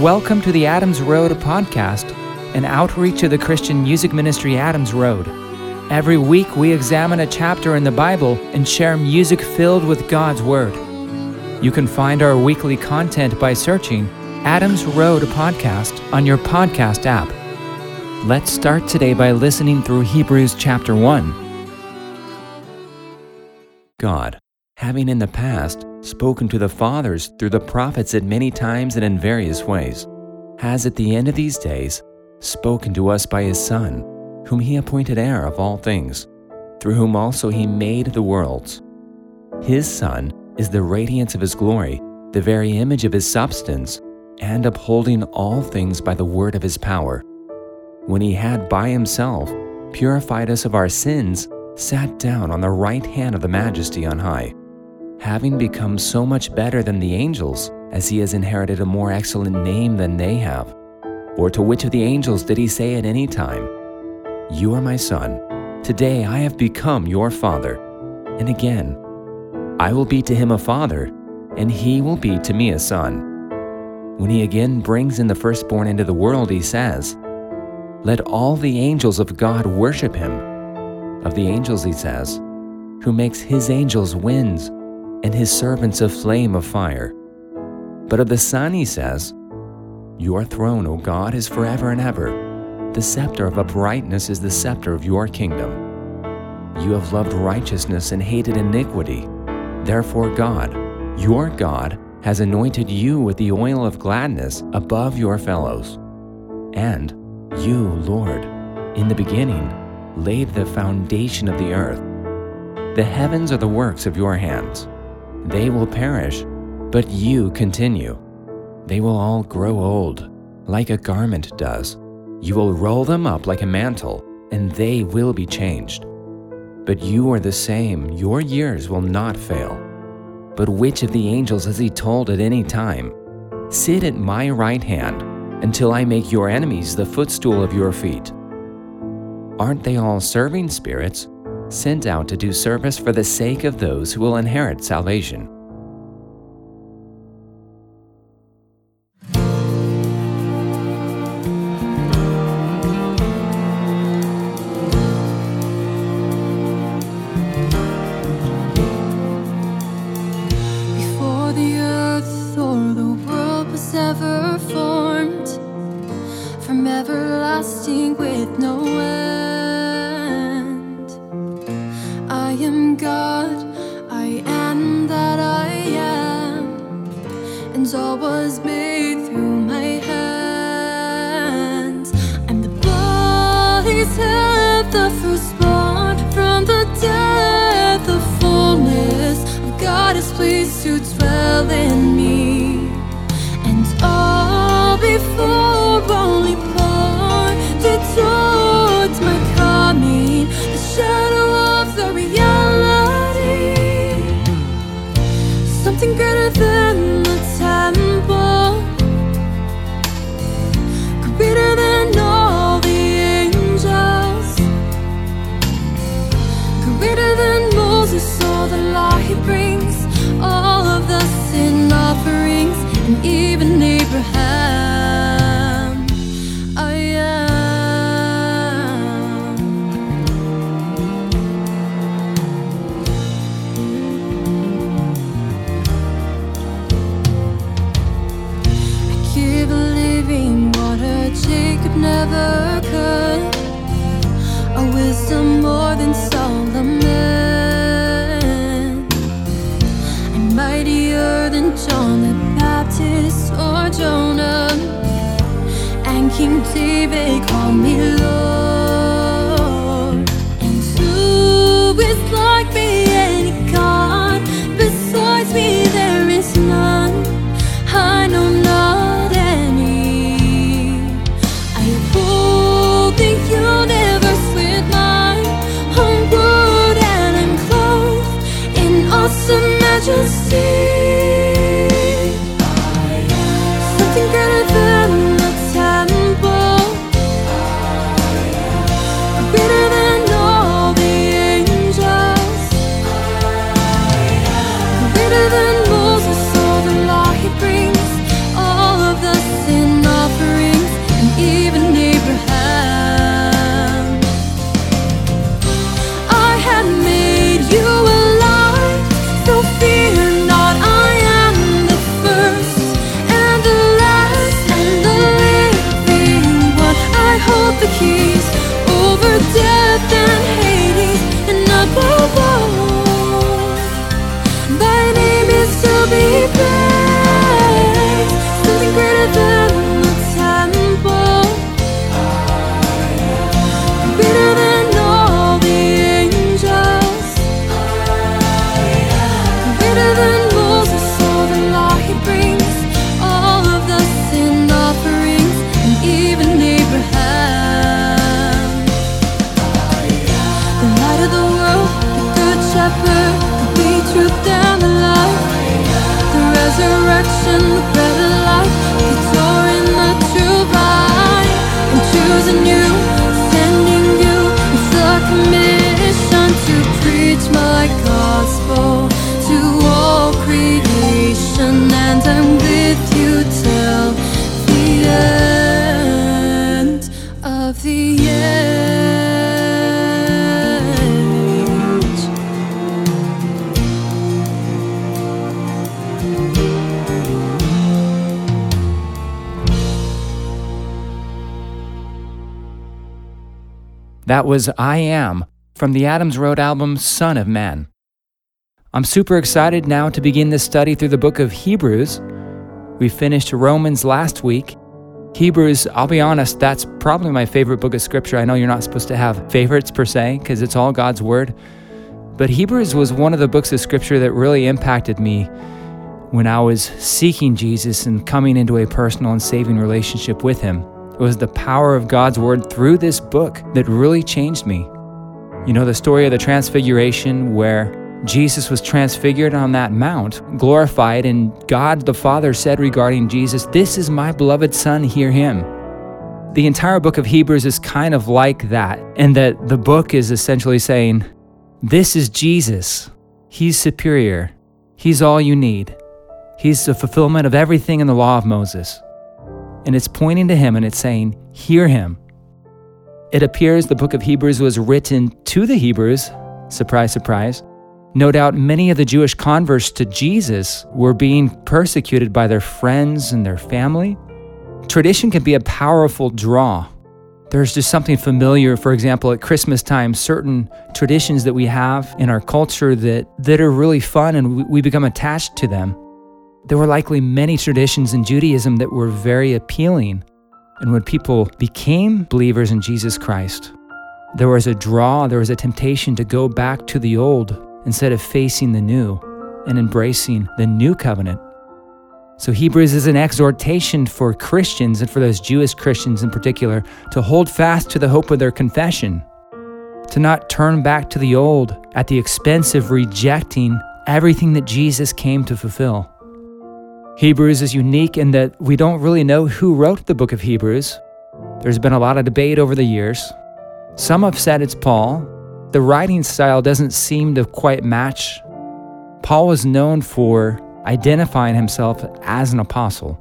Welcome to the Adams Road podcast, an outreach of the Christian music ministry Adams Road. Every week, we examine a chapter in the Bible and share music filled with God's Word. You can find our weekly content by searching Adams Road Podcast on your podcast app. Let's start today by listening through Hebrews chapter 1. God, having in the past spoken to the fathers through the prophets at many times and in various ways, has at the end of these days spoken to us by his Son whom he appointed heir of all things, through whom also he made the worlds. His Son is the radiance of his glory, the very image of his substance, and upholding all things by the word of his power. When he had by himself purified us of our sins, sat down on the right hand of the majesty on high, having become so much better than the angels, as he has inherited a more excellent name than they have. Or to which of the angels did he say at any time, you are my son. Today I have become your father. And again, I will be to him a father, and he will be to me a son. When he again brings in the firstborn into the world, he says, Let all the angels of God worship him. Of the angels, he says, Who makes his angels winds, and his servants a flame of fire. But of the Son, he says, Your throne, O God, is forever and ever the scepter of uprightness is the scepter of your kingdom. You have loved righteousness and hated iniquity. Therefore, God, your God, has anointed you with the oil of gladness above your fellows. And you, Lord, in the beginning, laid the foundation of the earth. The heavens are the works of your hands. They will perish, but you continue. They will all grow old, like a garment does you will roll them up like a mantle, and they will be changed. But you are the same, your years will not fail. But which of the angels has he told at any time, Sit at my right hand until I make your enemies the footstool of your feet? Aren't they all serving spirits, sent out to do service for the sake of those who will inherit salvation? King David, call me Lord. That was I Am from the Adams Road album Son of Man. I'm super excited now to begin this study through the book of Hebrews. We finished Romans last week. Hebrews, I'll be honest, that's probably my favorite book of scripture. I know you're not supposed to have favorites per se because it's all God's word. But Hebrews was one of the books of scripture that really impacted me when I was seeking Jesus and coming into a personal and saving relationship with Him. It was the power of God's word through this book that really changed me. You know, the story of the Transfiguration, where Jesus was transfigured on that mount, glorified, and God the Father said regarding Jesus, This is my beloved Son, hear him. The entire book of Hebrews is kind of like that, and that the book is essentially saying, This is Jesus. He's superior. He's all you need. He's the fulfillment of everything in the law of Moses. And it's pointing to him and it's saying, Hear him. It appears the book of Hebrews was written to the Hebrews, surprise, surprise, no doubt many of the Jewish converts to Jesus were being persecuted by their friends and their family. Tradition can be a powerful draw. There's just something familiar, for example, at Christmas time, certain traditions that we have in our culture that, that are really fun and we, we become attached to them. There were likely many traditions in Judaism that were very appealing. And when people became believers in Jesus Christ, there was a draw, there was a temptation to go back to the old instead of facing the new and embracing the new covenant. So, Hebrews is an exhortation for Christians and for those Jewish Christians in particular to hold fast to the hope of their confession, to not turn back to the old at the expense of rejecting everything that Jesus came to fulfill. Hebrews is unique in that we don't really know who wrote the book of Hebrews. There's been a lot of debate over the years. Some have said it's Paul, the writing style doesn't seem to quite match. Paul was known for identifying himself as an apostle.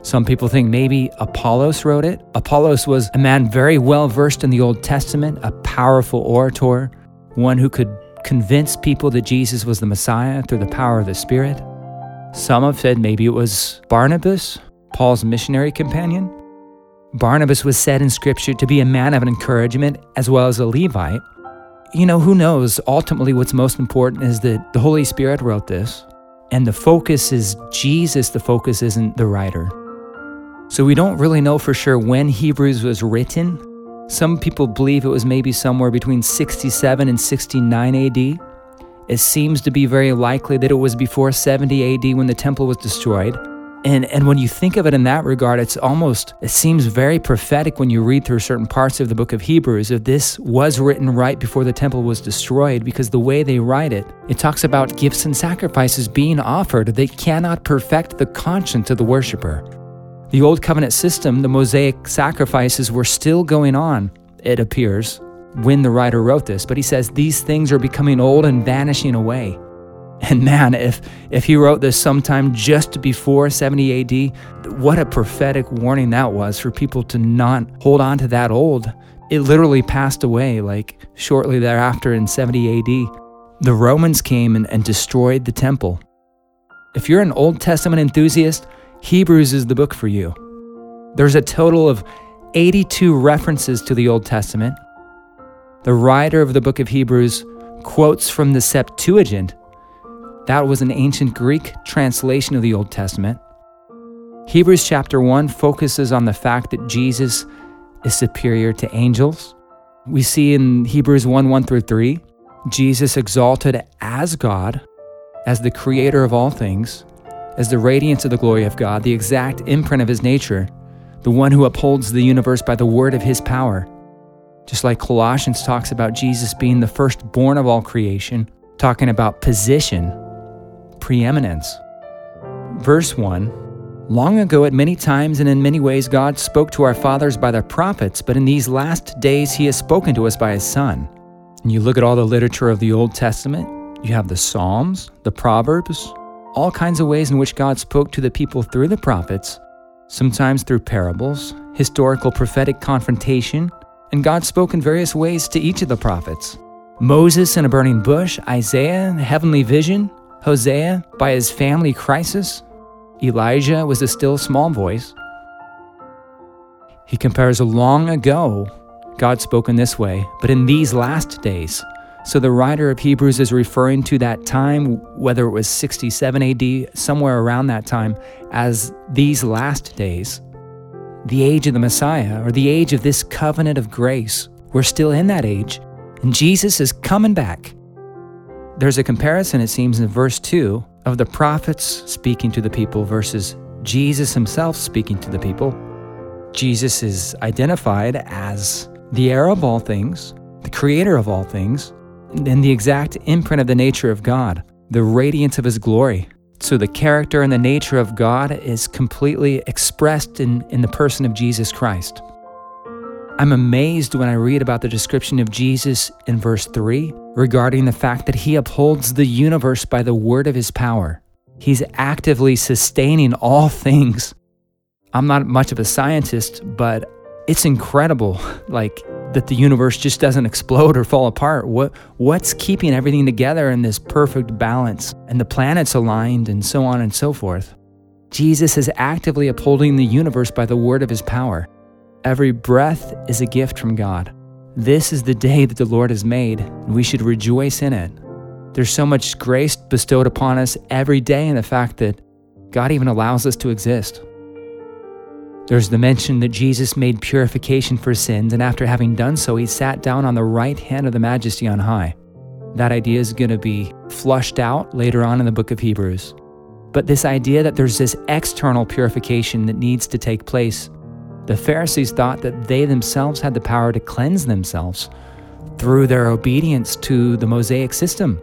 Some people think maybe Apollos wrote it. Apollos was a man very well versed in the Old Testament, a powerful orator, one who could convince people that Jesus was the Messiah through the power of the Spirit. Some have said maybe it was Barnabas, Paul's missionary companion. Barnabas was said in Scripture to be a man of encouragement as well as a Levite you know, who knows? Ultimately, what's most important is that the Holy Spirit wrote this, and the focus is Jesus, the focus isn't the writer. So we don't really know for sure when Hebrews was written. Some people believe it was maybe somewhere between 67 and 69 AD. It seems to be very likely that it was before 70 AD when the temple was destroyed. And, and when you think of it in that regard, it's almost, it seems very prophetic when you read through certain parts of the book of Hebrews if this was written right before the temple was destroyed, because the way they write it, it talks about gifts and sacrifices being offered. They cannot perfect the conscience of the worshiper. The Old Covenant system, the Mosaic sacrifices were still going on, it appears, when the writer wrote this, but he says these things are becoming old and vanishing away. And man, if if he wrote this sometime just before 70 AD, what a prophetic warning that was for people to not hold on to that old. It literally passed away like shortly thereafter in 70 AD. The Romans came and, and destroyed the temple. If you're an Old Testament enthusiast, Hebrews is the book for you. There's a total of 82 references to the Old Testament. The writer of the book of Hebrews quotes from the Septuagint, that was an ancient Greek translation of the Old Testament. Hebrews chapter 1 focuses on the fact that Jesus is superior to angels. We see in Hebrews 1 1 through 3, Jesus exalted as God, as the creator of all things, as the radiance of the glory of God, the exact imprint of his nature, the one who upholds the universe by the word of his power. Just like Colossians talks about Jesus being the firstborn of all creation, talking about position preeminence. Verse 1 Long ago, at many times and in many ways, God spoke to our fathers by the prophets, but in these last days, He has spoken to us by His Son. And you look at all the literature of the Old Testament, you have the Psalms, the Proverbs, all kinds of ways in which God spoke to the people through the prophets, sometimes through parables, historical prophetic confrontation, and God spoke in various ways to each of the prophets. Moses in a burning bush, Isaiah, in a heavenly vision, Hosea by his family crisis. Elijah was a still small voice. He compares long ago God spoke in this way, but in these last days. So the writer of Hebrews is referring to that time, whether it was 67 AD, somewhere around that time, as these last days. The age of the Messiah, or the age of this covenant of grace. We're still in that age, and Jesus is coming back. There's a comparison, it seems, in verse 2 of the prophets speaking to the people versus Jesus himself speaking to the people. Jesus is identified as the heir of all things, the creator of all things, and the exact imprint of the nature of God, the radiance of his glory. So the character and the nature of God is completely expressed in, in the person of Jesus Christ. I'm amazed when I read about the description of Jesus in verse 3 regarding the fact that he upholds the universe by the word of his power. He's actively sustaining all things. I'm not much of a scientist, but it's incredible like that the universe just doesn't explode or fall apart. What what's keeping everything together in this perfect balance and the planets aligned and so on and so forth? Jesus is actively upholding the universe by the word of his power. Every breath is a gift from God. This is the day that the Lord has made, and we should rejoice in it. There's so much grace bestowed upon us every day in the fact that God even allows us to exist. There's the mention that Jesus made purification for sins, and after having done so, he sat down on the right hand of the majesty on high. That idea is going to be flushed out later on in the book of Hebrews. But this idea that there's this external purification that needs to take place the Pharisees thought that they themselves had the power to cleanse themselves through their obedience to the Mosaic system.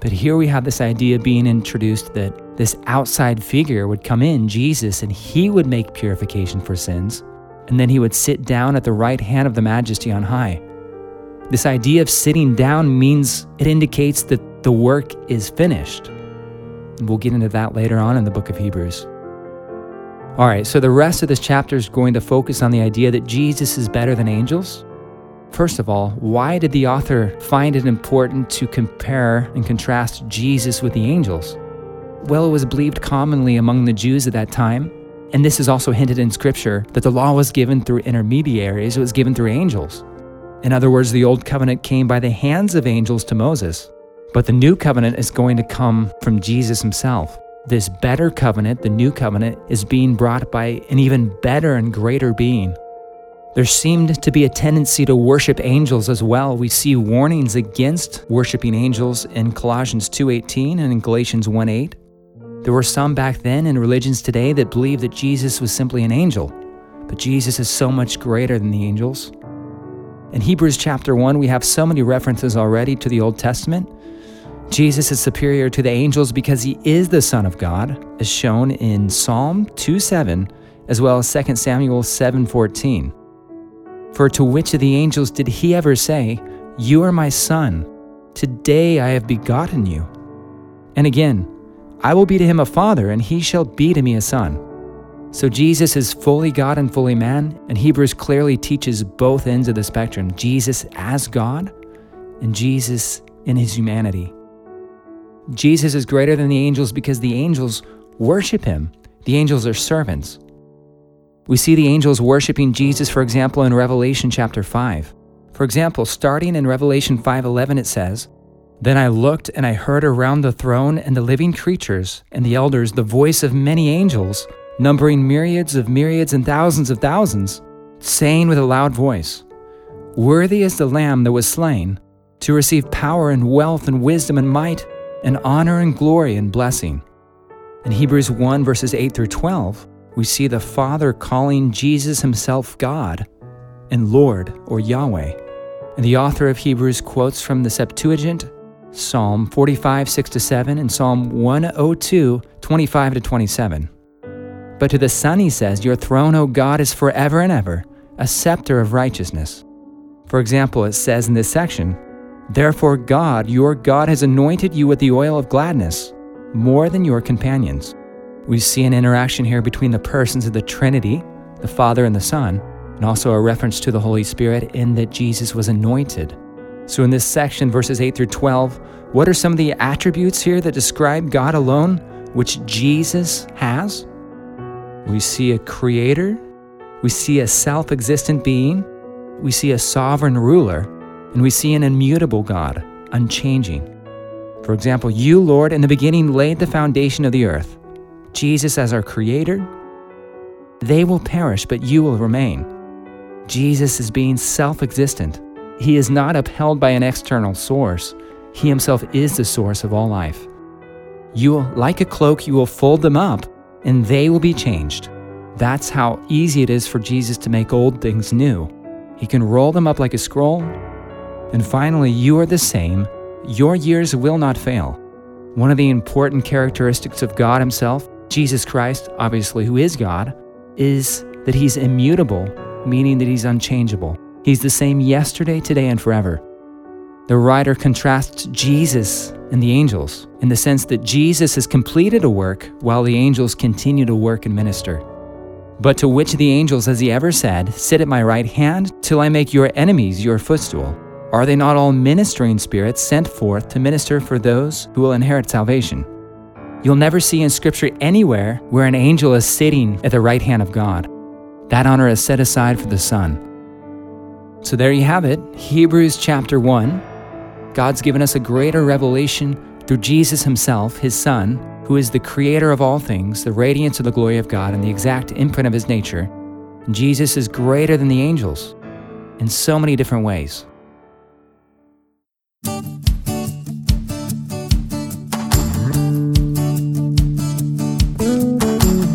But here we have this idea being introduced that this outside figure would come in, Jesus, and he would make purification for sins, and then he would sit down at the right hand of the majesty on high. This idea of sitting down means it indicates that the work is finished. We'll get into that later on in the book of Hebrews. All right, so the rest of this chapter is going to focus on the idea that Jesus is better than angels. First of all, why did the author find it important to compare and contrast Jesus with the angels? Well, it was believed commonly among the Jews at that time, and this is also hinted in Scripture, that the law was given through intermediaries, it was given through angels. In other words, the Old Covenant came by the hands of angels to Moses, but the New Covenant is going to come from Jesus himself. This better covenant, the new covenant, is being brought by an even better and greater being. There seemed to be a tendency to worship angels as well. We see warnings against worshiping angels in Colossians 2:18 and in Galatians 1:8. There were some back then in religions today that believed that Jesus was simply an angel, but Jesus is so much greater than the angels. In Hebrews chapter 1, we have so many references already to the Old Testament, Jesus is superior to the angels because he is the Son of God, as shown in Psalm 2:7 as well as 2 Samuel 7:14. For to which of the angels did he ever say, "You are my son; today I have begotten you"? And again, I will be to him a father, and he shall be to me a son. So Jesus is fully God and fully man, and Hebrews clearly teaches both ends of the spectrum Jesus as God and Jesus in his humanity. Jesus is greater than the angels because the angels worship him. The angels are servants. We see the angels worshiping Jesus, for example, in Revelation chapter 5. For example, starting in Revelation 5:11 it says, "Then I looked and I heard around the throne and the living creatures and the elders the voice of many angels, numbering myriads of myriads and thousands of thousands, saying with a loud voice, Worthy is the lamb that was slain to receive power and wealth and wisdom and might and honor and glory and blessing. In Hebrews 1, verses 8 through 12, we see the Father calling Jesus himself God and Lord or Yahweh. And the author of Hebrews quotes from the Septuagint, Psalm 45, 6 to 7, and Psalm 102, 25 to 27. But to the Son he says, Your throne, O God, is forever and ever, a scepter of righteousness. For example, it says in this section, Therefore, God, your God, has anointed you with the oil of gladness more than your companions. We see an interaction here between the persons of the Trinity, the Father and the Son, and also a reference to the Holy Spirit in that Jesus was anointed. So, in this section, verses 8 through 12, what are some of the attributes here that describe God alone, which Jesus has? We see a creator, we see a self existent being, we see a sovereign ruler, and we see an immutable God, unchanging. For example, you, Lord, in the beginning laid the foundation of the earth. Jesus as our creator, they will perish, but you will remain. Jesus is being self existent. He is not upheld by an external source. He himself is the source of all life. You will, like a cloak, you will fold them up, and they will be changed. That's how easy it is for Jesus to make old things new. He can roll them up like a scroll. And finally, you are the same. Your years will not fail. One of the important characteristics of God Himself, Jesus Christ, obviously, who is God, is that He's immutable, meaning that He's unchangeable. He's the same yesterday, today, and forever. The writer contrasts Jesus and the angels in the sense that Jesus has completed a work while the angels continue to work and minister. But to which the angels has he ever said, Sit at my right hand till I make your enemies your footstool? Are they not all ministering spirits sent forth to minister for those who will inherit salvation? You'll never see in Scripture anywhere where an angel is sitting at the right hand of God. That honor is set aside for the Son. So there you have it Hebrews chapter 1. God's given us a greater revelation through Jesus Himself, His Son, who is the creator of all things, the radiance of the glory of God, and the exact imprint of his nature, Jesus is greater than the angels in so many different ways.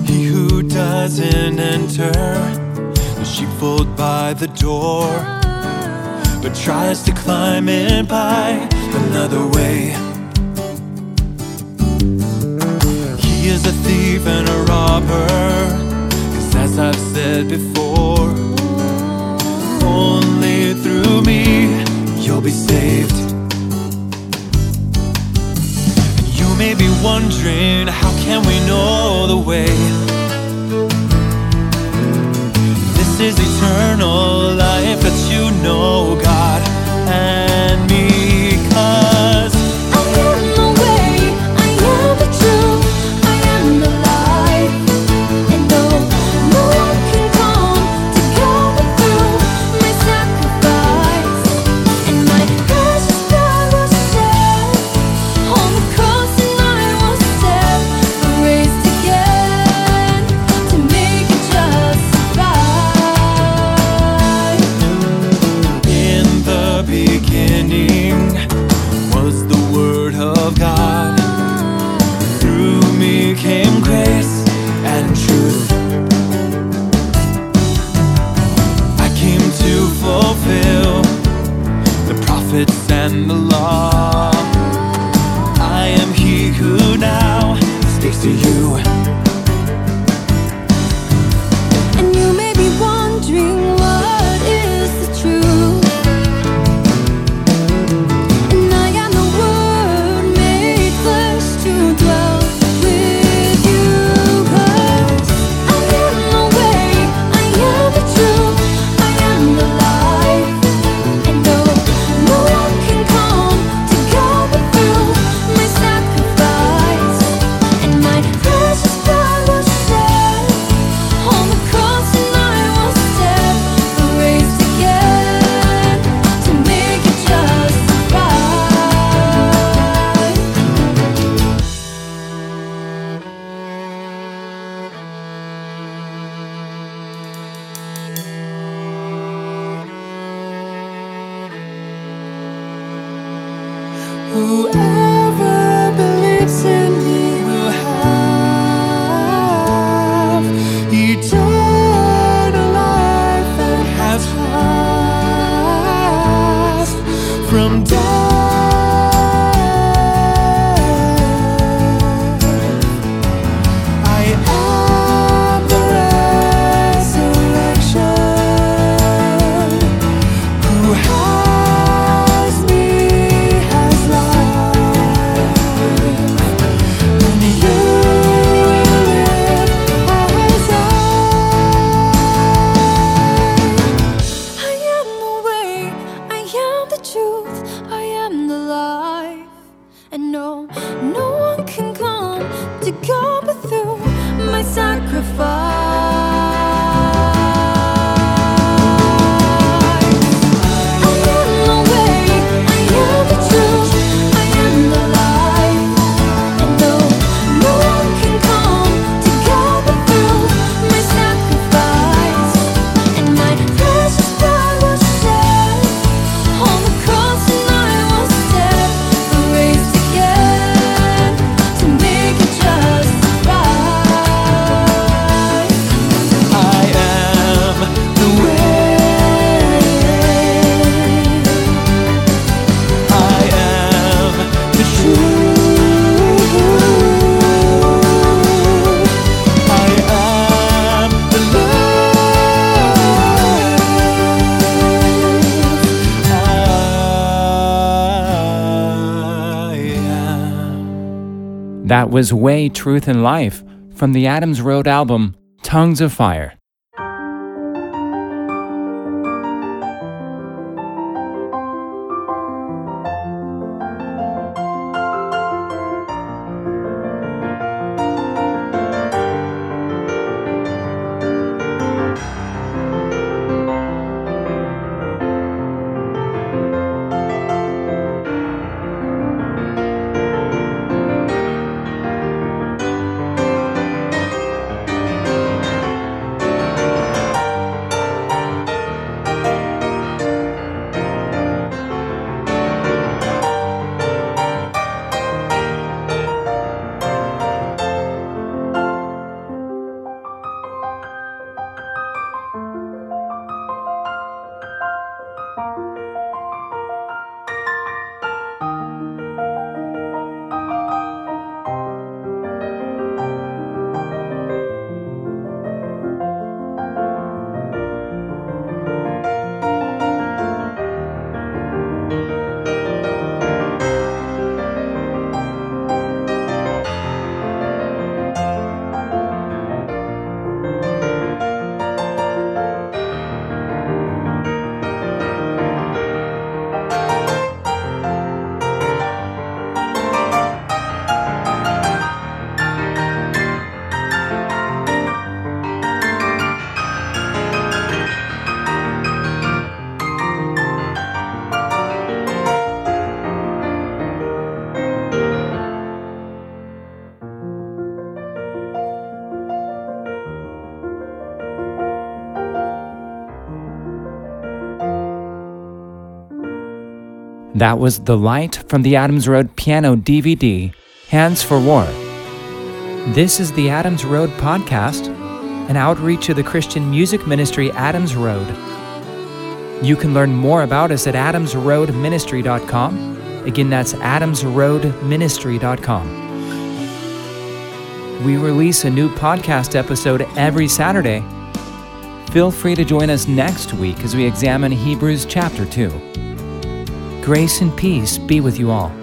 He who doesn't enter the sheepfold by the door, but tries to climb in by another way. He is a thief and a robber. Cause as I've said before, only through me you'll be saved. You may be wondering, how can we know the way? This is prophets and the was Way, Truth, and Life from the Adams Road album Tongues of Fire. That was The Light from the Adams Road Piano DVD, Hands for War. This is the Adams Road Podcast, an outreach of the Christian music ministry Adams Road. You can learn more about us at adamsroadministry.com. Again, that's adamsroadministry.com. We release a new podcast episode every Saturday. Feel free to join us next week as we examine Hebrews chapter 2. Grace and peace be with you all.